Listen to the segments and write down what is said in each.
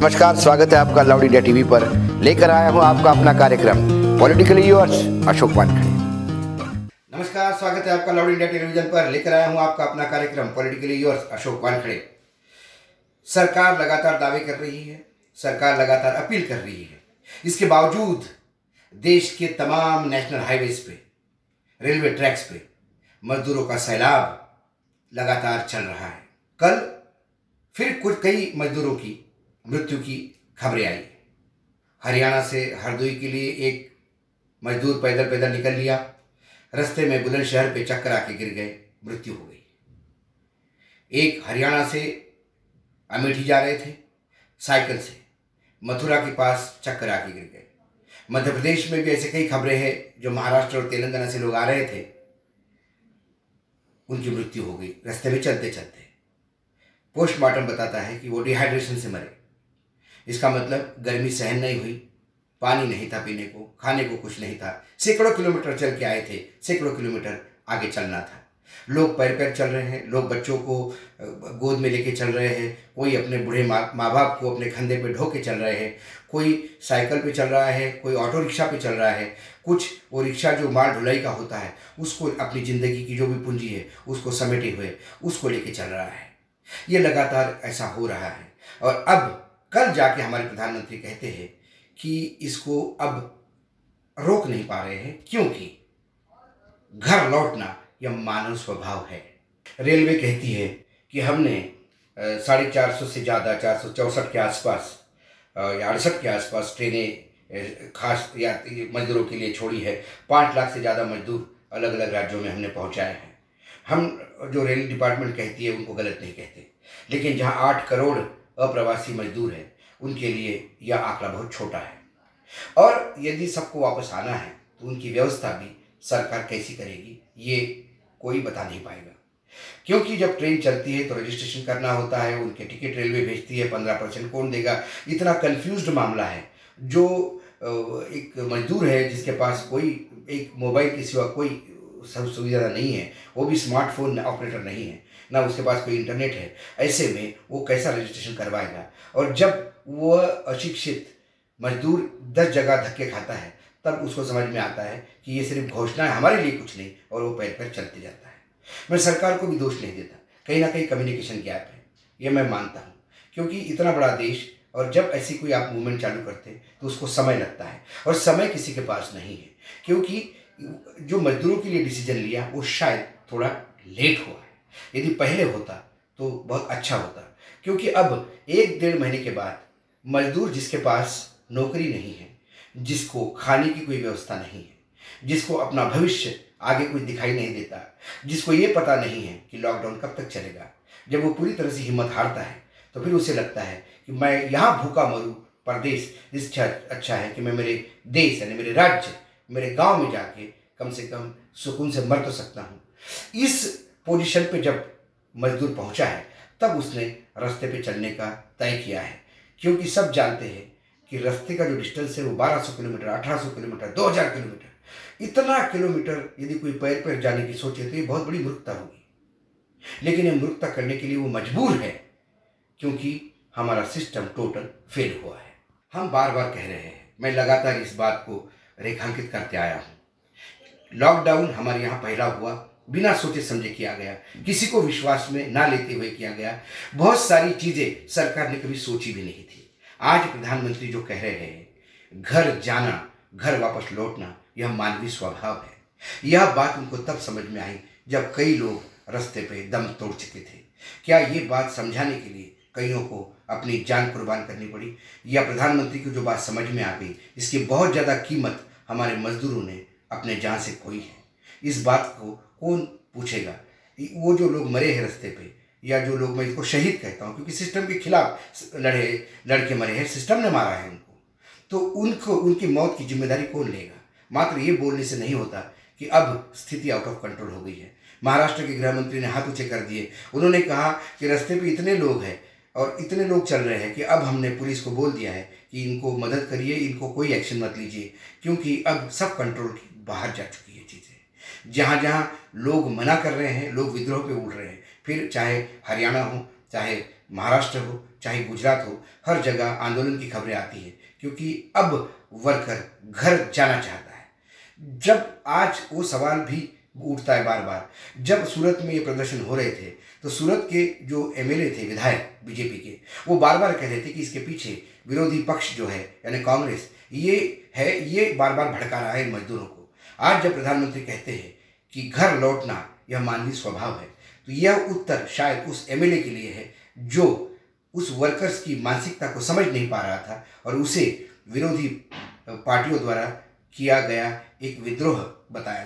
नमस्कार, स्वागत है आपका लाउड इंडिया टीवी पर। लेकर आया हूँ आपका अपना कार्यक्रम, पॉलिटिकली यूर्स अशोक वानखड़े। नमस्कार, स्वागत है आपका लाउड इंडिया टेलीविज़न पर। लेकर आया हूँ आपका अपना कार्यक्रम, पॉलिटिकली यूर्स अशोक वानखड़े। सरकार लगातार दावे कर रही है, सरकार लगातार अपील कर रही है। इसके बावजूद देश के तमाम नेशनल हाईवेज पे, रेलवे ट्रैक्स पे मजदूरों का सैलाब लगातार चल रहा है। कल फिर कुछ कई मजदूरों की मृत्यु की खबरें आई। हरियाणा से हरदोई के लिए एक मजदूर पैदल पैदल निकल लिया। रास्ते में बुलंदशहर पे चक्कर आके गिर गए। मृत्यु हो गई। एक हरियाणा से अमेठी जा रहे थे। साइकिल से मथुरा के पास चक्कर आके गिर गए। मध्य प्रदेश में भी ऐसे कई खबरें हैं जो महाराष्ट्र और तेलंगाना से लोग आ रहे थे। उनकी मृत्यु हो गई। रास्ते में चलते चलते पोस्टमार्टम बताता है कि वो डिहाइड्रेशन से मरे। इसका मतलब गर्मी सहन नहीं हुई, पानी नहीं था पीने को, खाने को कुछ नहीं था। सैकड़ों किलोमीटर चल के आए थे, सैकड़ों किलोमीटर आगे चलना था। लोग पैर पैर चल रहे हैं, लोग बच्चों को गोद में लेके चल रहे हैं, कोई अपने बूढ़े माँ माँ बाप को अपने कंधे पे ढो के चल रहे हैं, कोई साइकिल पे चल रहा है, कोई ऑटो रिक्शा पे चल रहा है, कुछ वो रिक्शा जो माल ढुलाई का होता है, उसको अपनी ज़िंदगी की जो भी पूंजी है, उसको समेटे हुए, उसको लेके चल रहा है। ये लगातार ऐसा हो रहा है। और अब कल जाके हमारे प्रधानमंत्री कहते हैं कि इसको अब रोक नहीं पा रहे हैं, क्योंकि घर लौटना यह मानव स्वभाव है। रेलवे कहती है कि हमने साढ़े चार सौ से ज़्यादा, चार सौ चौंसठ के आसपास या अड़सठ के आसपास ट्रेनें खास यात्री मजदूरों के लिए छोड़ी है। पाँच लाख से ज़्यादा मजदूर अलग अलग राज्यों में हमने पहुँचाए हैं। हम जो रेल डिपार्टमेंट कहती है, उनको गलत नहीं कहते। लेकिन जहाँ आठ करोड़ अप्रवासी मजदूर हैं, उनके लिए यह आंकड़ा बहुत छोटा है। और यदि सबको वापस आना है तो उनकी व्यवस्था भी सरकार कैसी करेगी, ये कोई बता नहीं पाएगा। क्योंकि जब ट्रेन चलती है तो रजिस्ट्रेशन करना होता है, उनके टिकट रेलवे भेजती है, पंद्रह परसेंट कौन देगा। इतना कन्फ्यूज़ मामला है। जो एक मजदूर है, जिसके पास कोई, एक मोबाइल के सिवा कोई सब सुविधा नहीं है, वो भी स्मार्टफ़ोन ऑपरेटर नहीं है। ना उसके पास कोई इंटरनेट है। ऐसे में वो कैसा रजिस्ट्रेशन करवाएगा? और जब वह अशिक्षित मजदूर दस जगह धक्के खाता है, तब उसको समझ में आता है कि ये सिर्फ़ घोषणा है, हमारे लिए कुछ नहीं, और वो पैर पैर चलते जाता है। मैं सरकार को भी दोष नहीं देता। कहीं ना कहीं कम्युनिकेशन गैप है। ये मैं मानता हूँ। क्योंकि इतना बड़ा देश, और जब ऐसी कोई आप मूवमेंट चालू करते तो उसको समय लगता है, और समय किसी के पास नहीं है। क्योंकि जो मजदूरों के लिए डिसीज़न लिया, वो शायद थोड़ा लेट हुआ है। यदि पहले होता तो बहुत अच्छा होता। क्योंकि अब एक डेढ़ महीने के बाद मजदूर जिसके पास नौकरी नहीं है, जिसको खाने की कोई व्यवस्था नहीं है, जिसको अपना भविष्य आगे कुछ दिखाई नहीं देता, जिसको ये पता नहीं है कि लॉकडाउन कब तक चलेगा, जब वो पूरी तरह से हिम्मत हारता है तो फिर उसे लगता है कि मैं यहाँ भूखा मरूँ, परदेश इससे अच्छा है कि मैं मेरे देश यानी मेरे राज्य, मेरे गाँव में जाके कम से कम सुकून से मर तो सकता हूँ। इस पोजीशन पे जब मजदूर पहुँचा है, तब उसने रास्ते पे चलने का तय किया है। क्योंकि सब जानते हैं कि रास्ते का जो डिस्टेंस है वो 1200 किलोमीटर 1800 किलोमीटर 2000 किलोमीटर। इतना किलोमीटर यदि कोई पैर पैर जाने की सोचे तो ये बहुत बड़ी मूर्खता होगी। लेकिन ये मूर्खता करने के लिए वो मजबूर है, क्योंकि हमारा सिस्टम टोटल फेल हुआ है। हम बार बार कह रहे हैं, मैं लगातार इस बात को रेखांकित करते आया हूँ। लॉकडाउन हमारे यहाँ पहला हुआ बिना सोचे समझे किया गया। किसी को विश्वास में ना लेते हुए किया गया। बहुत सारी चीज़ें सरकार ने कभी सोची भी नहीं थी। आज प्रधानमंत्री जो कह रहे हैं, घर जाना, घर वापस लौटना, यह मानवीय स्वभाव है। यह बात उनको तब समझ में आई जब कई लोग रास्ते पे दम तोड़ चुके थे। क्या ये बात समझाने के लिए कईयों को अपनी जान कुर्बान करनी पड़ी? या प्रधानमंत्री को जो बात समझ में आ गई, इसकी बहुत ज़्यादा कीमत हमारे मजदूरों ने अपने जान से खोई है? इस बात को कौन पूछेगा? वो जो लोग मरे हैं रस्ते पे, या जो लोग मैं इसको शहीद कहता हूँ, क्योंकि सिस्टम के खिलाफ लड़े, लड़के मरे हैं, सिस्टम ने मारा है उनको। तो उनको, उनकी मौत की ज़िम्मेदारी कौन लेगा? मात्र ये बोलने से नहीं होता कि अब स्थिति आउट ऑफ़ कंट्रोल हो गई है। महाराष्ट्र के गृह मंत्री ने हाथ ऊँचे कर दिए। उन्होंने कहा कि रास्ते पे इतने लोग हैं और इतने लोग चल रहे हैं कि अब हमने पुलिस को बोल दिया है कि इनको मदद करिए, इनको कोई एक्शन मत लीजिए, क्योंकि अब सब कंट्रोल बाहर जा चुकी जहाँ जहाँ लोग मना कर रहे हैं, लोग विद्रोह पे उड़ रहे हैं। फिर चाहे हरियाणा हो, चाहे महाराष्ट्र हो, चाहे गुजरात हो, हर जगह आंदोलन की खबरें आती है, क्योंकि अब वर्कर घर जाना चाहता है। जब आज वो सवाल भी उठता है बार बार जब सूरत में ये प्रदर्शन हो रहे थे तो सूरत के जो एमएलए थे, विधायक बीजेपी के, वो बार बार कह रहे थे कि इसके पीछे विरोधी पक्ष जो है, यानी कांग्रेस, ये है, ये बार बार भड़का रहा है मजदूरों को। आज जब प्रधानमंत्री कहते हैं कि घर लौटना यह मानवीय स्वभाव है तो यह उत्तर शायद उस एमएलए के लिए है जो उस वर्कर्स की मानसिकता को समझ नहीं पा रहा था और उसे विरोधी पार्टियों द्वारा किया गया एक विद्रोह बताया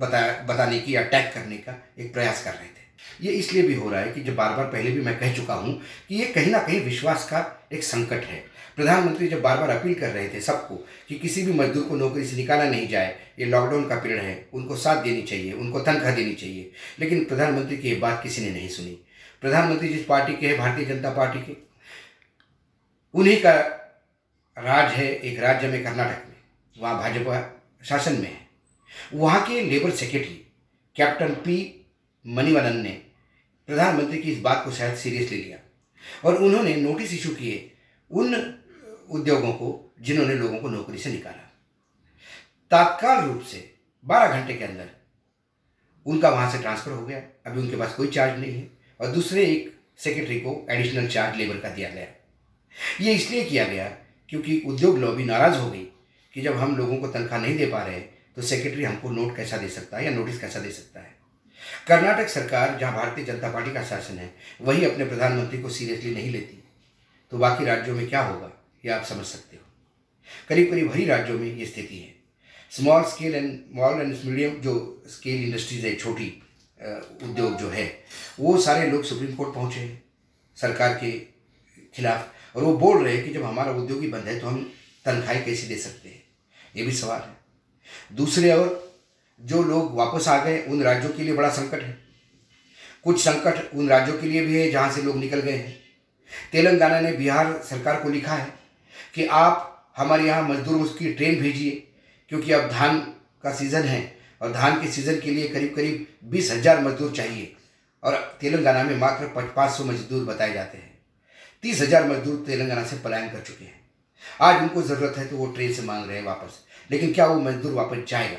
बताया, बताने की अटैक करने का एक प्रयास कर रहे थे। ये इसलिए भी हो रहा है कि जब बार बार पहले भी मैं कह चुका हूँ कि ये कहीं ना कहीं विश्वास का एक संकट है। प्रधानमंत्री जब बार बार अपील कर रहे थे सबको कि किसी भी मजदूर को नौकरी से निकाला नहीं जाए, ये लॉकडाउन का पीरियड है, उनको साथ देनी चाहिए, उनको तनख्वाह देनी चाहिए। लेकिन प्रधानमंत्री की ये बात किसी ने नहीं सुनी। प्रधानमंत्री जिस पार्टी के हैं, भारतीय जनता पार्टी के, उन्हीं का राज है एक राज्य में कर्नाटक में, वहाँ भाजपा शासन में है। वहाँ के labour secretary captain P Manivannan ने प्रधानमंत्री की इस बात को शायद सीरियसली लिया। और उन्होंने नोटिस इशू किए, उन उद्योगों को, जिन्होंने लोगों को नौकरी से निकाला। तात्काल रूप से 12 घंटे के अंदर उनका वहाँ से ट्रांसफ़र हो गया। अभी उनके पास कोई चार्ज नहीं है। और दूसरे एक सेक्रेटरी को एडिशनल चार्ज लेबर का दिया गया। ये इसलिए किया गया क्योंकि उद्योग लॉबी नाराज़ हो गई कि जब हम लोगों को तनख्वाह नहीं दे पा रहे तो सेक्रेटरी हमको नोट कैसा दे सकता है या नोटिस कैसा दे सकता है। कर्नाटक सरकार, जहाँ भारतीय जनता पार्टी का शासन है, वही अपने प्रधानमंत्री को सीरियसली नहीं लेती। तो बाकी राज्यों में क्या होगा? ये आप समझ सकते हो। करीब करीब वही राज्यों में ये स्थिति है। Small scale and small and medium जो स्केल इंडस्ट्रीज़ है, छोटी उद्योग जो है, वो सारे लोग सुप्रीम कोर्ट पहुँचे हैं, सरकार के खिलाफ। और वो बोल रहे हैं कि जब हमारा उद्योग ही बंद है तो हम तनख्वाही कैसे दे सकते हैं? ये भी सवाल है। दूसरे और जो लोग वापस आ गए, उन राज्यों के लिए बड़ा संकट है। कुछ संकट उन राज्यों के लिए भी है, जहाँ से लोग निकल गए हैं। तेलंगाना ने बिहार सरकार को लिखा है कि आप हमारे यहाँ मजदूरों की ट्रेन भेजिए, क्योंकि अब धान का सीज़न है और धान के सीज़न के लिए करीब करीब बीस हज़ार मजदूर चाहिए और तेलंगाना में मात्र पाँच सौ मजदूर बताए जाते हैं। तीस हज़ार मजदूर तेलंगाना से पलायन कर चुके हैं। आज उनको ज़रूरत है तो वो ट्रेन से मांग रहे हैं वापस। लेकिन क्या वो मजदूर वापस जाएगा?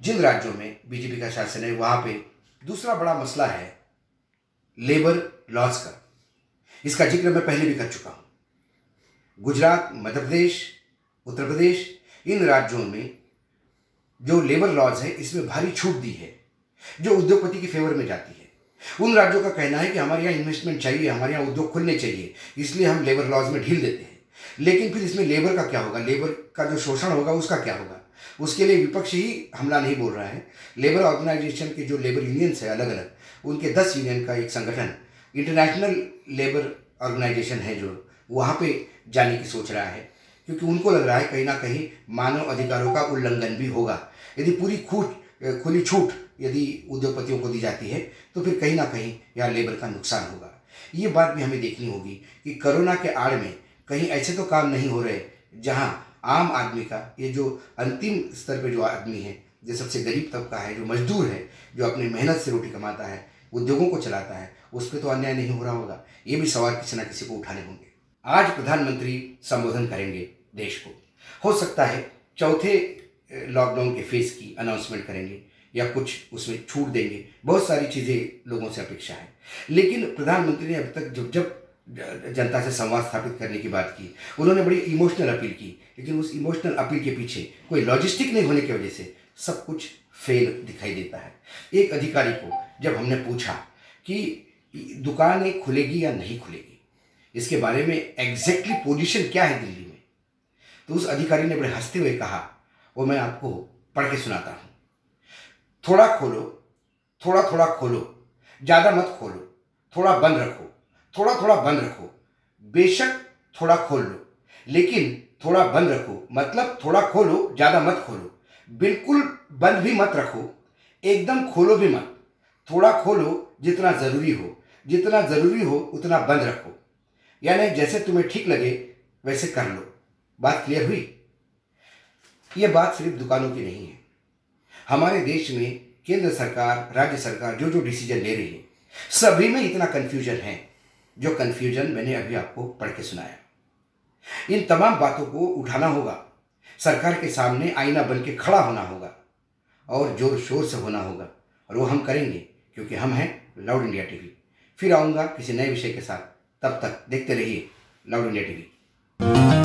जिन राज्यों में बीजेपी का शासन है, वहाँ पे दूसरा बड़ा मसला है लेबर लॉज का। इसका ज़िक्र मैं पहले भी कर चुका हूँ। गुजरात, मध्य प्रदेश, उत्तर प्रदेश, इन राज्यों में जो लेबर लॉज है, इसमें भारी छूट दी है, जो उद्योगपति की फेवर में जाती है। उन राज्यों का कहना है कि हमारे यहाँ इन्वेस्टमेंट चाहिए, हमारे यहाँ उद्योग खुलने चाहिए, इसलिए हम लेबर लॉज में ढील देते हैं। लेकिन फिर इसमें लेबर का क्या होगा? लेबर का जो शोषण होगा, उसका क्या होगा? उसके लिए विपक्ष ही हमला नहीं बोल रहा है। लेबर ऑर्गेनाइजेशन के जो लेबर यूनियंस है अलग अलग उनके दस यूनियन का एक संगठन इंटरनेशनल लेबर ऑर्गेनाइजेशन है जो वहाँ पे जाने की सोच रहा है। क्योंकि उनको लग रहा है कहीं ना कहीं मानव अधिकारों का उल्लंघन भी होगा। यदि पूरी खूट खुली छूट यदि उद्योगपतियों को दी जाती है तो फिर कहीं ना कहीं यहाँ लेबर का नुकसान होगा। ये बात भी हमें देखनी होगी कि कोरोना के आड़ में कहीं ऐसे तो काम नहीं हो रहे जहाँ आम आदमी का, ये जो अंतिम स्तर पे जो आदमी है, जो सबसे गरीब तबका है, जो मजदूर है, जो अपनी मेहनत से रोटी कमाता है, उद्योगों को चलाता है, उस पर तो अन्याय नहीं हो रहा होगा। ये भी सवाल किसी ना किसी को उठाने होंगे। आज प्रधानमंत्री संबोधन करेंगे देश को। हो सकता है चौथे लॉकडाउन के फ़ेज़ की अनाउंसमेंट करेंगे या कुछ उसमें छूट देंगे। बहुत सारी चीज़ें लोगों से अपेक्षा है। लेकिन प्रधानमंत्री ने अब तक जब जब जनता से संवाद स्थापित करने की बात की, उन्होंने बड़ी इमोशनल अपील की। लेकिन उस इमोशनल अपील के पीछे कोई लॉजिस्टिक नहीं होने की वजह से सब कुछ फेल दिखाई देता है। एक अधिकारी को जब हमने पूछा कि दुकानें खुलेगी या नहीं खुलेगी इसके बारे में एग्जैक्टली पोजीशन क्या है दिल्ली में? तो उस अधिकारी ने बड़े हँसते हुए कहा, वो मैं आपको पढ़ के सुनाता हूँ। थोड़ा खोलो, थोड़ा थोड़ा खोलो, ज़्यादा मत खोलो, थोड़ा बंद रखो, थोड़ा थोड़ा बंद रखो, बेशक थोड़ा खोल लो, लेकिन थोड़ा बंद रखो मतलब थोड़ा खोलो, ज़्यादा मत खोलो, बिल्कुल बंद भी मत रखो, एकदम खोलो भी मत, थोड़ा खोलो जितना ज़रूरी हो, जितना ज़रूरी हो उतना बंद रखो यानी जैसे तुम्हें ठीक लगे, वैसे कर लो। बात क्लियर हुई? ये बात सिर्फ़ दुकानों की नहीं है। हमारे देश में केंद्र सरकार, राज्य सरकार जो जो डिसीज़न ले रही है, सभी में इतना कंफ्यूजन है, जो कन्फ्यूज़न मैंने अभी आपको पढ़ के सुनाया। इन तमाम बातों को उठाना होगा। सरकार के सामने आईना बन के खड़ा होना होगा और ज़ोर शोर से होना होगा। और वो हम करेंगे, क्योंकि हम हैं लाउड इंडिया टीवी। फिर आऊँगा किसी नए विषय के साथ। तब तक देखते रहिए लाउड इंडिया टीवी।